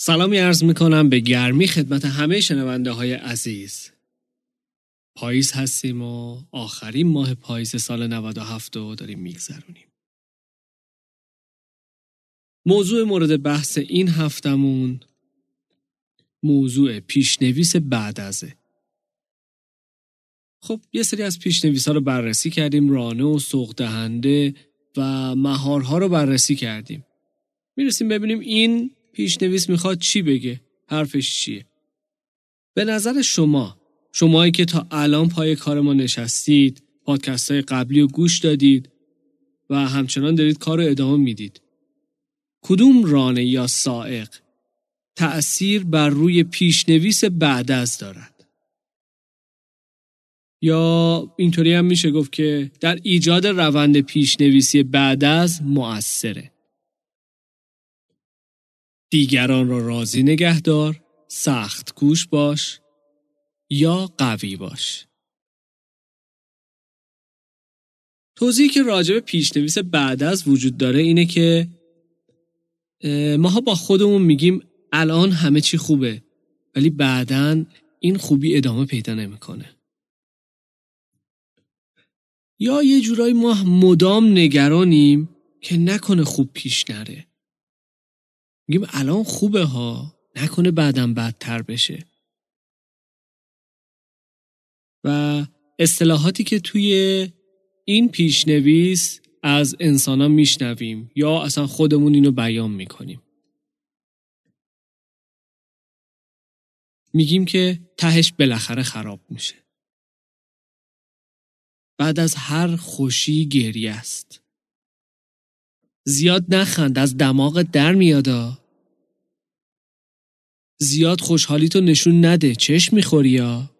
سلامی عرض می‌کنم به گرمی خدمت همه شنونده های عزیز. پاییز هستیم و آخرین ماه پاییز سال 97 رو داریم میگذرونیم. موضوع مورد بحث این هفتمون موضوع پیشنویس بعد ازه خب یه سری از پیشنویس ها رو بررسی کردیم رانه و سوق دهنده و مهارها رو بررسی کردیم. می‌رسیم ببینیم این پیشنویس می‌خواد چی بگه؟ حرفش چیه؟ به نظر شما شمایی که تا الان پای کار ما نشستید پادکست های قبلی رو گوش دادید و همچنان دارید کار رو ادامه می‌دید. کدوم رانه یا سائق تأثیر بر روی پیشنویس بعد از دارد؟ یا اینطوری هم میشه گفت که در ایجاد روند پیشنویسی بعد از مؤثره. دیگران را راضی نگهدار سخت گوش باش یا قوی باش توضیحی که راجع پیشنویس بعد از وجود داره اینه که ماها با خودمون میگیم الان همه چی خوبه ولی بعدا این خوبی ادامه پیدا نمی‌کنه. یا یه جورایی ما مدام نگرانیم که نکنه خوب پیش نره. میگیم الان خوبه ها نکنه بعدم بدتر بشه. و اصطلاحاتی که توی این پیشنویس از انسان میشنویم یا اصلا خودمون اینو بیان می‌کنیم. میگیم که تهش بالاخره خراب میشه. بعد از هر خوشی گریه است. زیاد نخند از دماغ در میادا. زیاد خوشحالی تو نشون نده. چشم می‌خوری یا؟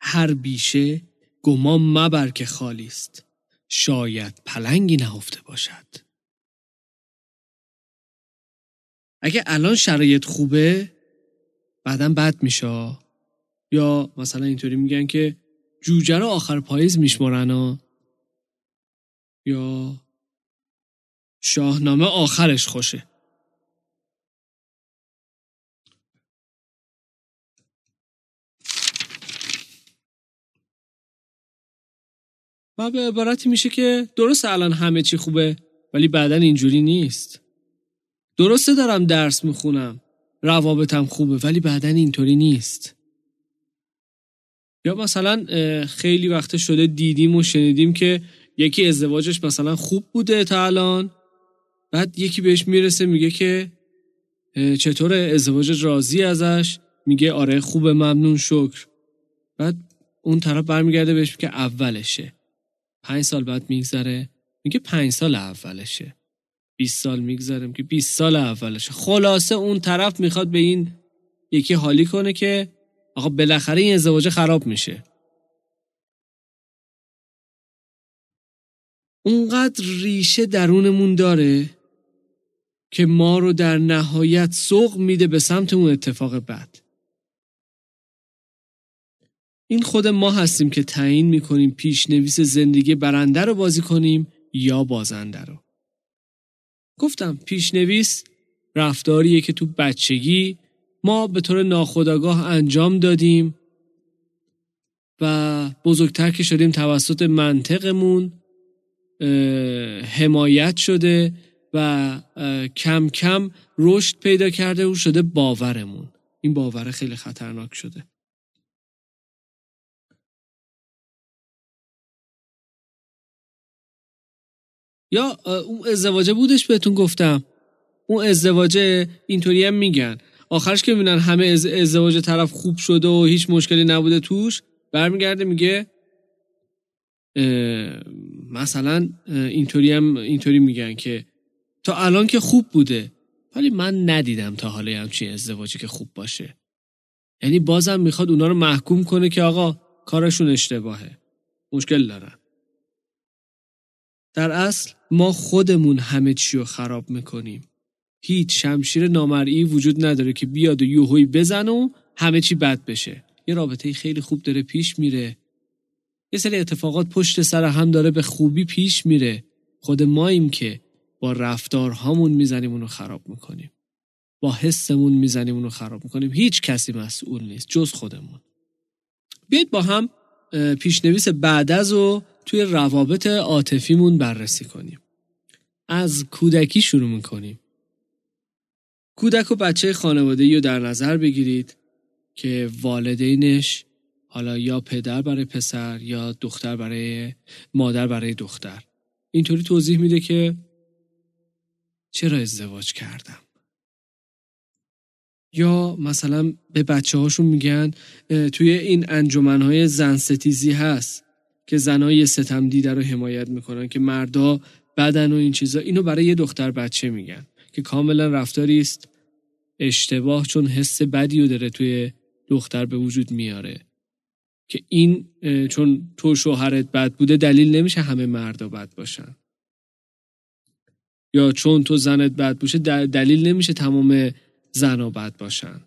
هر بیشه گمان مبر که خالی است. شاید پلنگی نهفته باشد. اگه الان شرایط خوبه بعدا بد میشه. یا مثلا اینطوری میگن که جوجه رو آخر پاییز میشمرن. یا شاهنامه آخرش خوشه. و به عبارتی میشه که درست الان همه چی خوبه ولی بعدا اینجوری نیست. درسته دارم درس می‌خونم روابطم خوبه ولی بعدا اینطوری نیست. یا مثلا خیلی وقت شده دیدیم و شنیدیم که یکی ازدواجش مثلا خوب بوده تا الان. بعد یکی بهش می‌رسه میگه که چطور ازدواجت راضی ازش؟ میگه آره خوب ممنون شکر. بعد اون طرف برمیگرده بهش میگه اولشه. پنج سال بعد میگذره. میگه پنج سال اولشه. 20 سال میگذره. که 20 سال اولشه. خلاصه اون طرف می‌خواد به این یکی حالی کنه که آقا بالاخره این ازدواج خراب میشه. اونقدر ریشه درونمون داره که ما رو در نهایت سوق میده به سمت اون اتفاق بد این خود ما هستیم که تعیین می‌کنیم پیشنویس زندگی برنده رو بازی کنیم یا بازنده رو. گفتم پیشنویس رفتاریه که تو بچگی ما به طور ناخودآگاه انجام دادیم و بزرگتر که شدیم توسط منطقمون حمایت شده و کم کم رشد پیدا کرده و شده باورمون. این باور خیلی خطرناک شده. یا اون ازدواجه بودش بهتون گفتم. اون ازدواجه اینطوری هم میگن. آخرش که می‌بینن همه ازدواج طرف خوب شده و هیچ مشکلی نبوده توش برمیگرده میگه مثلا اینطوری هم اینطوری میگن که تا الان که خوب بوده. ولی من ندیدم تا حالا همچین ازدواجی که خوب باشه. یعنی بازم می‌خواد اونا رو محکوم کنه که آقا کارشون اشتباهه. مشکل دارن. در اصل ما خودمون همه چی رو خراب می‌کنیم. هیچ شمشیر نامرئی وجود نداره که بیاد و یوهوی بزن و همه چی بد بشه. یه رابطه خیلی خوب داره پیش میره. یه سری اتفاقات پشت سر هم داره به خوبی پیش میره. خود ماییم که با رفتارهامون می‌زنیم اونو خراب می‌کنیم. با حسمون می‌زنیم اونو خراب می‌کنیم. هیچ کسی مسئول نیست جز خودمون. بیاید با هم پیشنویس بعد از و توی روابط عاطفیمون بررسی کنیم. از کودکی شروع می‌کنیم. کودک و بچه خانواده رو در نظر بگیرید که والدینش حالا یا پدر برای پسر یا دختر برای مادر برای دختر. اینطوری توضیح میده که چرا ازدواج کردم؟ یا مثلا به بچه هاشون میگن توی این انجمنهای زن ستیزی هست که زنای ستم دیده رو حمایت می‌کنن که مردا بدن و این چیزا. اینو برای یه دختر بچه میگن که کاملا رفتاری است. اشتباه چون حس بدی رو داره توی دختر به وجود میاره. که این چون تو شوهرت بد بوده دلیل نمیشه همه مردا بد باشن. یا چون تو زنت بد باشه دلیل نمیشه تمام زنا بد باشن.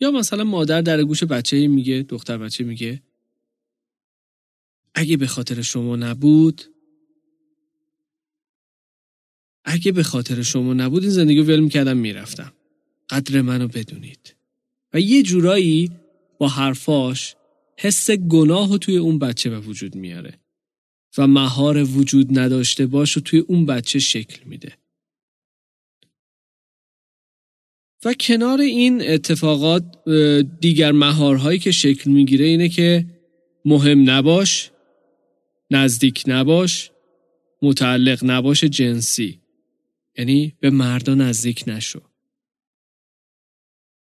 یا مثلا مادر در گوش بچه میگه دختر بچه میگه اگه به خاطر شما نبود اگه به خاطر شما نبود این زندگی ول می‌کردم می‌رفتم. قدر منو بدونید. و یه جورایی با حرفاش حس گناه رو توی اون بچه به وجود میاره. و مهار وجود نداشته باش و توی اون بچه شکل میده. و کنار این اتفاقات دیگر مهارهایی که شکل می‌گیره اینه که مهم نباش نزدیک نباش متعلق نباش جنسی. یعنی به مردا نزدیک نشو.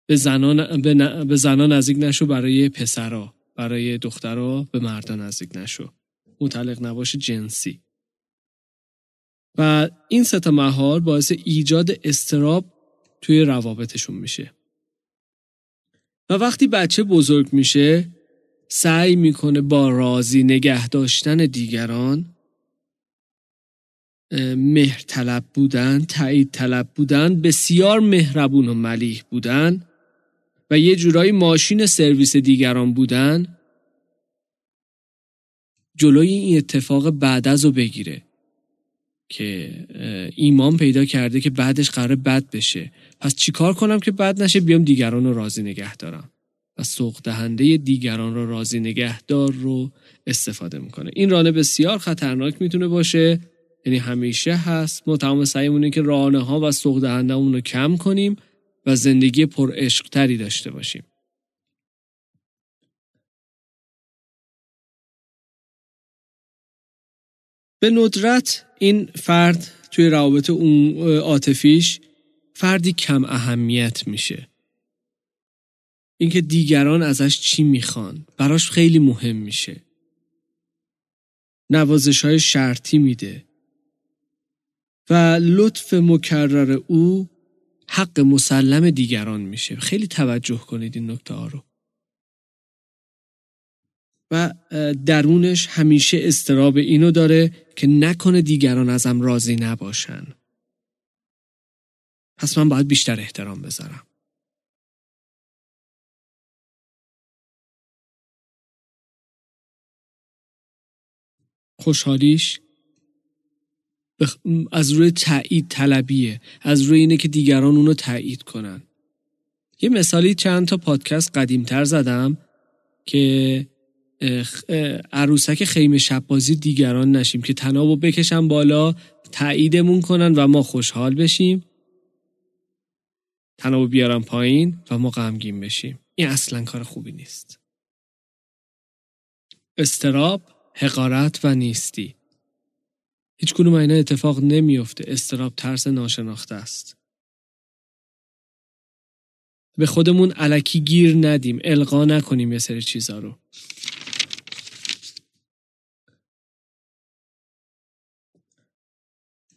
به زنان, به, زنان نزدیک نشو برای پسرا برای دخترها به مردا نزدیک نشو. متعلق نباش جنسی. و این ستا مهار باعث ایجاد استراب توی روابطشون میشه. و وقتی بچه بزرگ میشه سعی می‌کنه با راضی نگه داشتن دیگران مهر طلب بودن تایید طلب بودن بسیار مهربون و ملیح بودن و یه جورایی ماشین سرویس دیگران بودن. جلوی این اتفاق بعد از رو بگیره که ایمان پیدا کرده که بعدش قرار بد بشه. پس چیکار کنم که بد نشه؟ بیام دیگران رو راضی نگه دارم. و سوق دهنده دیگران رو راضی نگهدار رو استفاده می‌کنه. این رانه بسیار خطرناک می‌تونه باشه. یعنی همیشه هست. ما تمام سعیمونه که رانه ها و سوق رو کم کنیم و زندگی پر تری داشته باشیم. به ندرت این فرد توی روابط اون عاطفیش فردی کم اهمیت میشه. اینکه دیگران ازش چی می‌خوان براش خیلی مهم میشه. نوازش های شرطی میده. و لطف مکرر او حق مسلم دیگران میشه. خیلی توجه کنید این نکته ها رو. و درونش همیشه استراب اینو داره که نکنه دیگران ازم راضی نباشن. پس من باید بیشتر احترام بذارم. خوشحالیش؟ از روی تایید طلبیه. از روی اینه که دیگران اونو تایید کنن. یه مثالی چند تا پادکست قدیمتر زدم که عروسک خیمه شب دیگران نشیم که تنابو بکشن بالا تاییدمون کنن و ما خوشحال بشیم. تنابو بیارن پایین و ما غمگین بشیم. این اصلا کار خوبی نیست. استراب حقارت و نیستی. هیچ کنون اینا اتفاق نمیافته. استراب ترس ناشناخته است. به خودمون علکی گیر ندیم. القا نکنیم یه سری چیزا رو.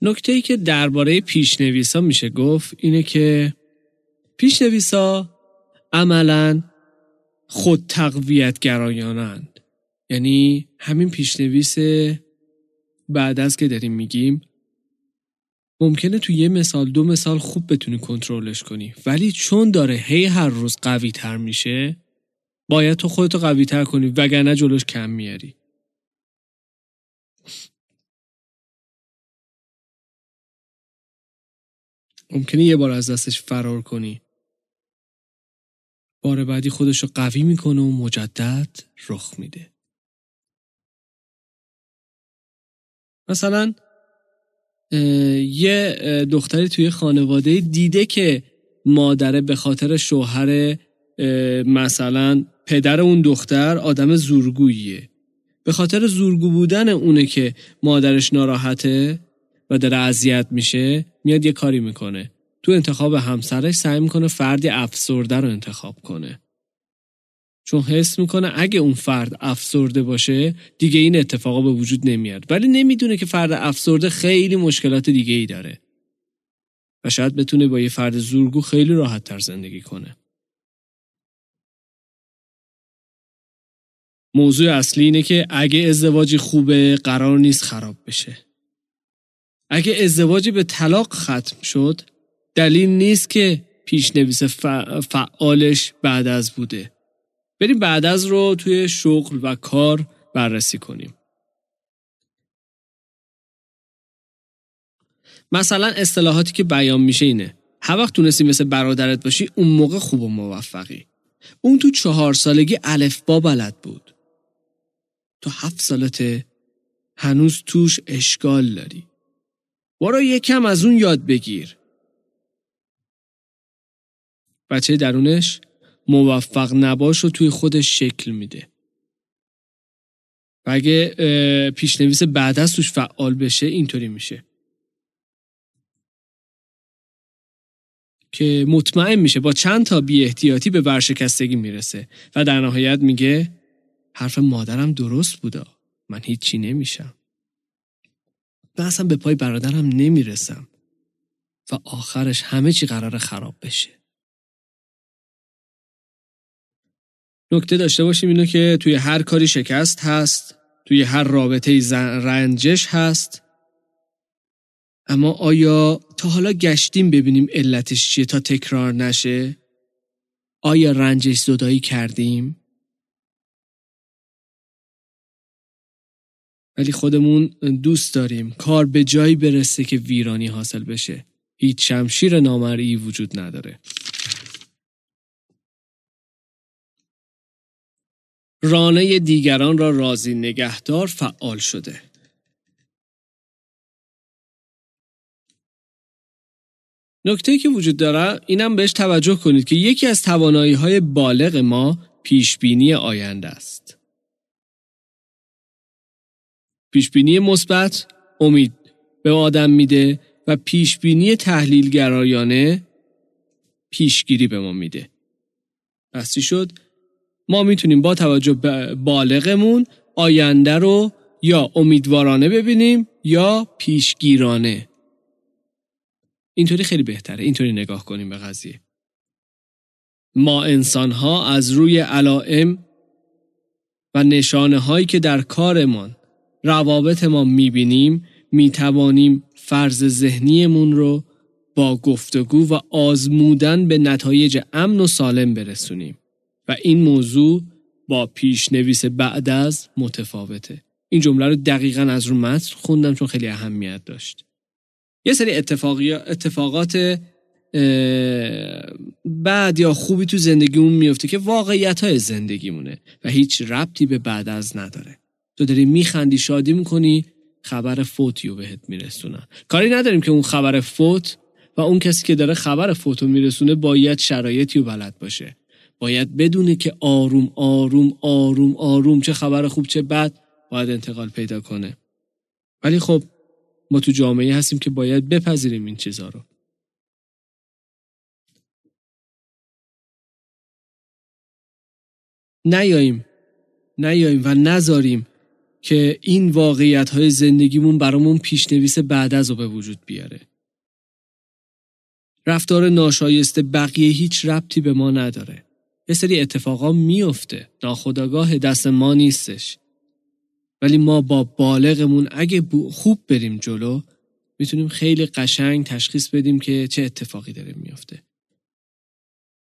نکته ای که درباره پیشنویسا میشه گفت اینه که پیشنویسا عملا خود تقویت گرایانند یعنی همین پیشنویس بعد از که داریم میگیم ممکنه تو یه مثال دو مثال خوب بتونی کنترلش کنی. ولی چون داره هی هر روز قوی تر میشه باید تو خودتو قوی تر کنی وگرنه جلوش کم میاری. ممکنه یه بار از دستش فرار کنی. بار بعدی خودش رو قوی می‌کنه و مجدد رخ میده. مثلا یه دختری توی خانواده دیده که مادره به خاطر شوهر مثلا پدر اون دختر آدم زورگوییه. به خاطر زورگو بودن اونه که مادرش ناراحته و داره اذیت میشه میاد یه کاری می‌کنه. تو انتخاب همسرش سعی می‌کنه فردی افسرده رو انتخاب کنه. چون حس می‌کنه اگه اون فرد افسرده باشه دیگه این اتفاقا به وجود نمیاد. ولی نمی‌دونه که فرد افسرده خیلی مشکلات دیگه ای داره. و شاید بتونه با یه فرد زورگو خیلی راحت تر زندگی کنه. موضوع اصلی اینه که اگه ازدواجی خوبه قرار نیست خراب بشه. اگه ازدواجی به طلاق ختم شد دلیل نیست که پیشنویس فعالش بعد از بوده. بریم بعد از رو توی شغل و کار بررسی کنیم. مثلا اصطلاحاتی که بیان میشه اینه. هر وقت تونستی مثل برادرت باشی اون موقع خوب و موفقی. اون تو چهار سالگی با بلد بود. تو هفت سالته هنوز توش اشکال داری. برو یکم از اون یاد بگیر. بچه درونش موفق نباش رو توی خودش شکل میده. و اگه پیشنویس بعد از توش فعال بشه اینطوری میشه. که مطمئن میشه با چند تا بی احتیاطی به ورشکستگی می‌رسه. و در نهایت میگه حرف مادرم درست بودا. من هیچی نمیشم. اصلا به پای برادرم نمی‌رسم و آخرش همه چی قرار خراب بشه نکته داشته باشیم اینو که توی هر کاری شکست هست توی هر رابطه رنجش هست اما آیا تا حالا گشتیم ببینیم علتش چیه تا تکرار نشه؟ آیا رنجش زدایی کردیم؟ ولی خودمون دوست داریم کار به جایی برسه که ویرانی حاصل بشه. هیچ شمشیر نامرئی وجود نداره. رانه دیگران را راضی نگهدار فعال شده. نکته که وجود داره اینم بهش توجه کنید که یکی از توانایی های بالغ ما پیشبینی آینده است. پیشبینی مثبت امید به آدم میده و پیشبینی تحلیل گرایانه پیشگیری به ما میده. پس شد؟ ما می‌تونیم با توجه به بالغمون آینده رو یا امیدوارانه ببینیم یا پیشگیرانه. اینطوری خیلی بهتره اینطوری نگاه کنیم به قضیه ما انسان ها از روی علائم و نشانه هایی که در کارمان روابط ما می‌بینیم می‌توانیم فرض ذهنیمون رو با گفتگو و آزمودن به نتایج امن و سالم برسونیم. و این موضوع با پیشنویس بعد از متفاوته. این جمله رو دقیقا از رو متن خوندم چون خیلی اهمیت داشت. یه سری اتفاقات بعد یا خوبی تو زندگیمون میفته که واقعیت های زندگیمونه و هیچ ربطی به بعد از نداره. تو داری میخندی شادی می‌کنی خبر فوتی رو بهت میرسونن. کاری نداریم که اون خبر فوت و اون کسی که داره خبر فوت رو میرسونه باید شرایطی رو بلد باشه. باید بدونه که آروم آروم آروم آروم چه خبر خوب چه بد باید انتقال پیدا کنه. ولی خب ما تو جامعه هستیم که باید بپذیریم این چیزها رو. نیاییم. نیاییم و نذاریم که این واقعیت های زندگیمون برامون پیشنویس بعد از رو به وجود بیاره. رفتار ناشایسته بقیه هیچ ربطی به ما نداره. یه سری اتفاقا میفته. ناخداگاه دست ما نیستش. ولی ما با بالغمون اگه خوب بریم جلو می‌تونیم خیلی قشنگ تشخیص بدیم که چه اتفاقی داره میافته.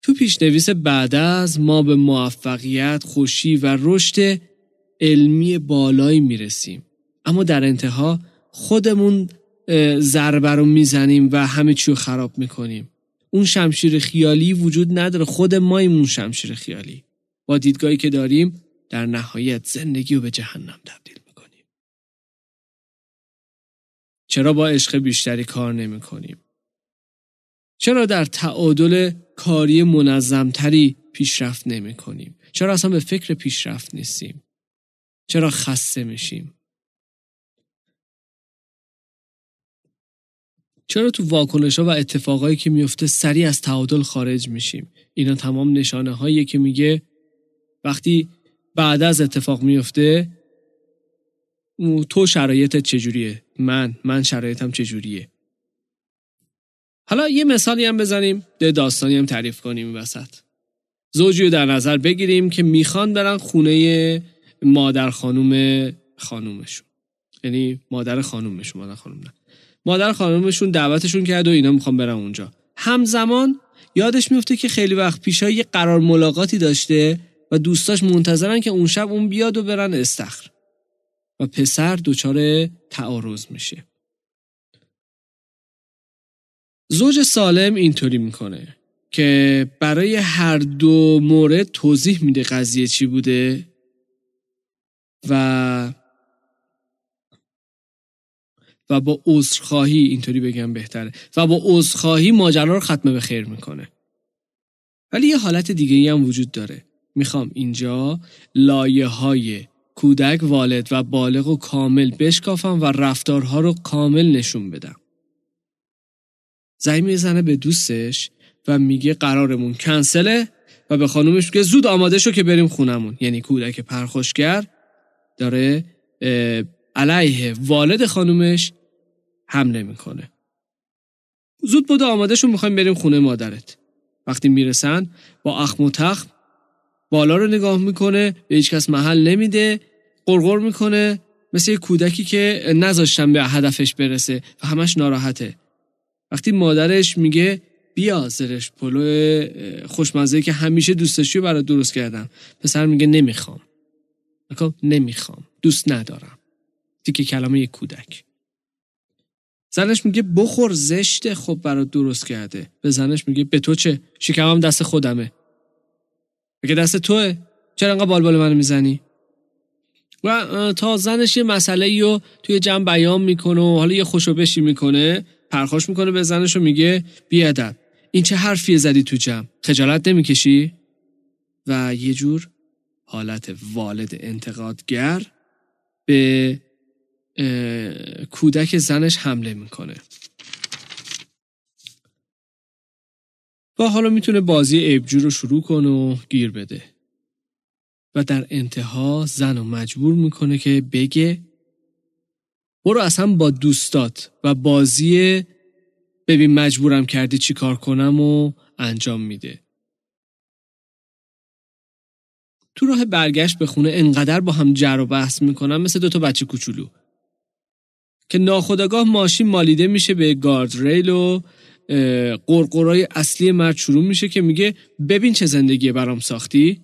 تو پیشنویس بعد از ما به موفقیت، خوشی و رشد علمی بالایی می‌رسیم. اما در انتها خودمون ضربه رو می‌زنیم و همه چی رو خراب می‌کنیم اون شمشیر خیالی وجود نداره خود ماییم اون شمشیر خیالی با دیدگاهی که داریم در نهایت زندگی رو به جهنم تبدیل می‌کنیم چرا با عشق بیشتری کار نمی کنیم؟ چرا در تعادل کاری منظمتری پیشرفت نمی کنیم؟ چرا اصلا به فکر پیشرفت نیستیم؟ چرا خسته میشیم؟ چرا تو واکنش ها و اتفاقایی که میفته سریع از تعادل خارج میشیم؟ اینا تمام نشانه هایی که میگه وقتی بعد از اتفاق میفته تو شرایطت چجوریه؟ من من شرایطم چجوریه؟ حالا یه مثالی هم بزنیم ده داستانی هم تعریف کنیم وسط. زوجی رو در نظر بگیریم که می‌خوان برن خونه مادر خانوم خانومشون. یعنی مادر خانومشون مادر خانوم نه. مادر خانومشون دعوتشون کرد و اینا می‌خوان برن اونجا. همزمان یادش میفته که خیلی وقت پیشا یه قرار ملاقاتی داشته و دوستاش منتظرن که اون شب اون بیاد و برن استخر. و پسر دچار تعارض میشه. زوج سالم اینطوری می‌کنه که برای هر دو مورد توضیح میده قضیه چی بوده. و و با عذرخواهی اینطوری بگم بهتره. و با عذرخواهی ماجرا رو ختم به خیر می‌کنه. ولی یه حالت دیگه ای هم وجود داره. می‌خوام اینجا لایه های کودک والد و بالغ و کامل بشکافم و رفتارها رو کامل نشون بدم. زنگ می‌زنه به دوستش و میگه قرارمون کنسله و به خانومش میگه زود آماده شو که بریم خونمون. یعنی کودک پرخوشگر داره علیه والد خانومش حمله می‌کنه. زود بوده آماده شو می‌خوایم بریم خونه مادرت. وقتی می‌رسن با اخم و تخم بالا رو نگاه می‌کنه به هیچ کس محل نمیده قرقر می‌کنه مثل کودکی که نذاشتن به هدفش برسه و همش ناراحته. وقتی مادرش میگه بیا زرش پلو خوشمزه که همیشه دوستشی برای درست کردم. پسر میگه نمی‌خوام. نمی‌خوام. دوست ندارم. دیگه کلمه یک کودک. زنش میگه بخور زشته خب برات درست کرده. به زنش میگه به تو چه؟ شکمم دست خودمه. اگه دست توه؟ چرا انقدر بالبال منو می‌زنی؟ و تا زنش یه مسئله رو توی جمع بیان می‌کنه و حالا یه خوشو بشی می‌کنه پرخوش می‌کنه به زنش و میگه بیادب این چه حرفیه زدی تو جمع؟ خجالت نمی‌کشی؟ و یه جور حالت والد انتقادگر به کودک زنش حمله می‌کنه. و حالا می‌تونه بازی عیبجو رو شروع کنه و گیر بده. و در انتها زن رو مجبور می‌کنه که بگه برو اصلا با دوستات و بازی ببین مجبورم کردی چی کار کنم و انجام میده. تو راه برگشت به خونه انقدر با هم جر و بحث می‌کنم مثل دوتا بچه کوچولو. که ناخداگاه ماشین مالیده میشه به گارد ریل و قرقرای اصلی مرد شروع میشه که میگه ببین چه زندگی برام ساختی.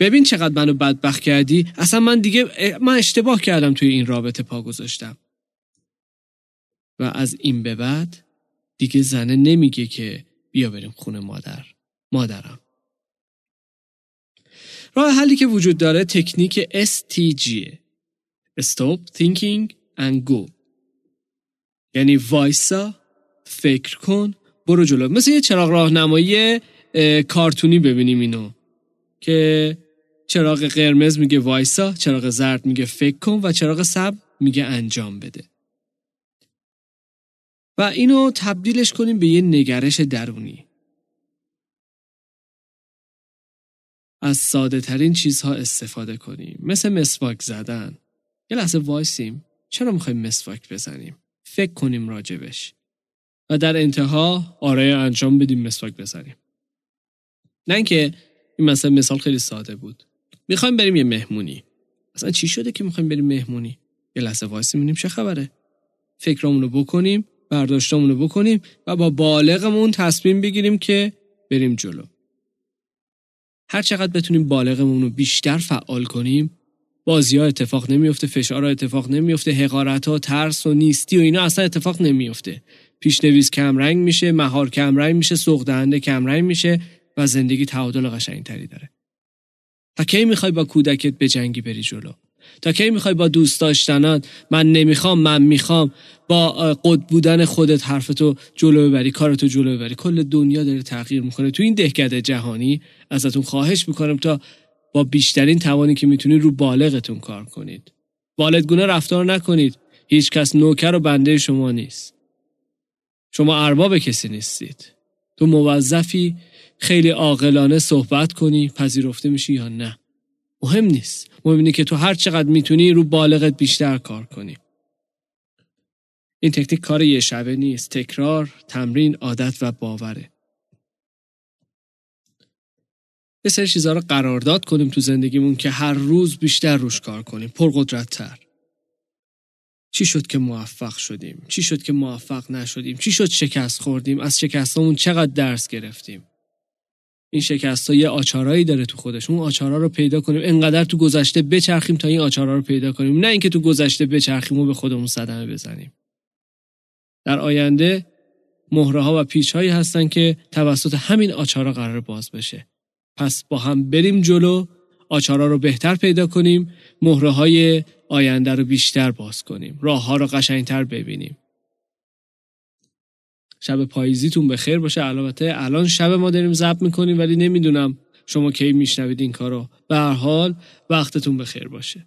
ببین چقدر منو بدبخت کردی. اصلا من دیگه من اشتباه کردم توی این رابطه پا گذاشتم. و از این به بعد دیگه زنه نمیگه که بیا بریم خونه مادر مادرم. راه حلی که وجود داره تکنیک STG Stop Thinking and Go. یعنی وایسا فکر کن برو جلو. مثل یه چراغ راهنمایی کارتونی ببینیم اینو. که چراغ قرمز میگه وایسا چراغ زرد میگه فکر کن و چراغ سب میگه انجام بده. و اینو تبدیلش کنیم به یه نگرش درونی. از ساده ترین چیزها استفاده کنیم. مثل مسواک زدن. یه لحظه وایسیم. چرا می‌خوایم مسواک بزنیم؟ فکر کنیم راجبش. و در انتها آره انجام بدیم مسواک بزنیم. نه اینکه این مثلا مثال خیلی ساده بود. می‌خوایم بریم یه مهمونی. اصلا چی شده که می‌خوایم بریم مهمونی؟ یه لحظه وایسی می‌بینیم چه خبره. فکرامون رو بکنیم برداشتامون رو بکنیم و با بالغمون تصمیم بگیریم که بریم جلو. هر چقدر بتونیم بالغمون رو بیشتر فعال کنیم بازی ها اتفاق نمیفته فشار ها اتفاق نمیفته حقارت ها ترس و نیستی و اینا اصلا اتفاق نمیفته پیشنویس کمرنگ میشه مهار کمرنگ میشه سوق دهنده کمرنگ میشه و زندگی تعادل قشنگتری داره. تا کی می‌خوای با کودکت به جنگی بری جلو؟ تا کی می‌خوای با دوست داشتنات من نمی‌خوام من می‌خوام. با قد بودن خودت حرفتو جلو ببری کارتو جلو ببری. کل دنیا داره تغییر می‌کنه. تو این دهکده جهانی ازتون خواهش می‌کنم تا با بیشترین توانی که می‌تونید رو بالغتون کار کنید. والدگونه رفتار نکنید. هیچ کس نوکر و بنده شما نیست. شما ارباب کسی نیستید. تو موظفی خیلی عاقلانه صحبت کنی پذیرفته میشی یا نه. مهم نیست. مهم اینه که تو هر چقدر می‌تونی رو بالغت بیشتر کار کنی. این تکنیک کار یه شبه نیست. تکرار تمرین عادت و باوره. یه سری چیزها رو قرارداد کنیم تو زندگیمون که هر روز بیشتر روش کار کنیم. پرقدرت تر چی شد که موفق شدیم؟ چی شد که موفق نشدیم؟ چی شد شکست خوردیم؟ از شکستمون چقدر درس گرفتیم؟ این شکست ها یه آچارایی داره تو خودش اون آچارا رو پیدا کنیم. انقدر تو گذشته بچرخیم تا این آچارا رو پیدا کنیم. نه اینکه تو گذشته بچرخیم و به خودمون صدمه بزنیم. در آینده مهره ها و پیچ هایی هستن که توسط همین آچارا قرار باز بشه. پس با هم بریم جلو آچارا رو بهتر پیدا کنیم مهره های آینده رو بیشتر باز کنیم. راه ها رو قشنگتر ببینیم. شب پاییزیتون به خیر باشه. البته الان شب ما داریم ضبط می‌کنیم ولی نمی‌دونم شما کی میشنوید این کارو. به هر حال وقتتون به خیر باشه.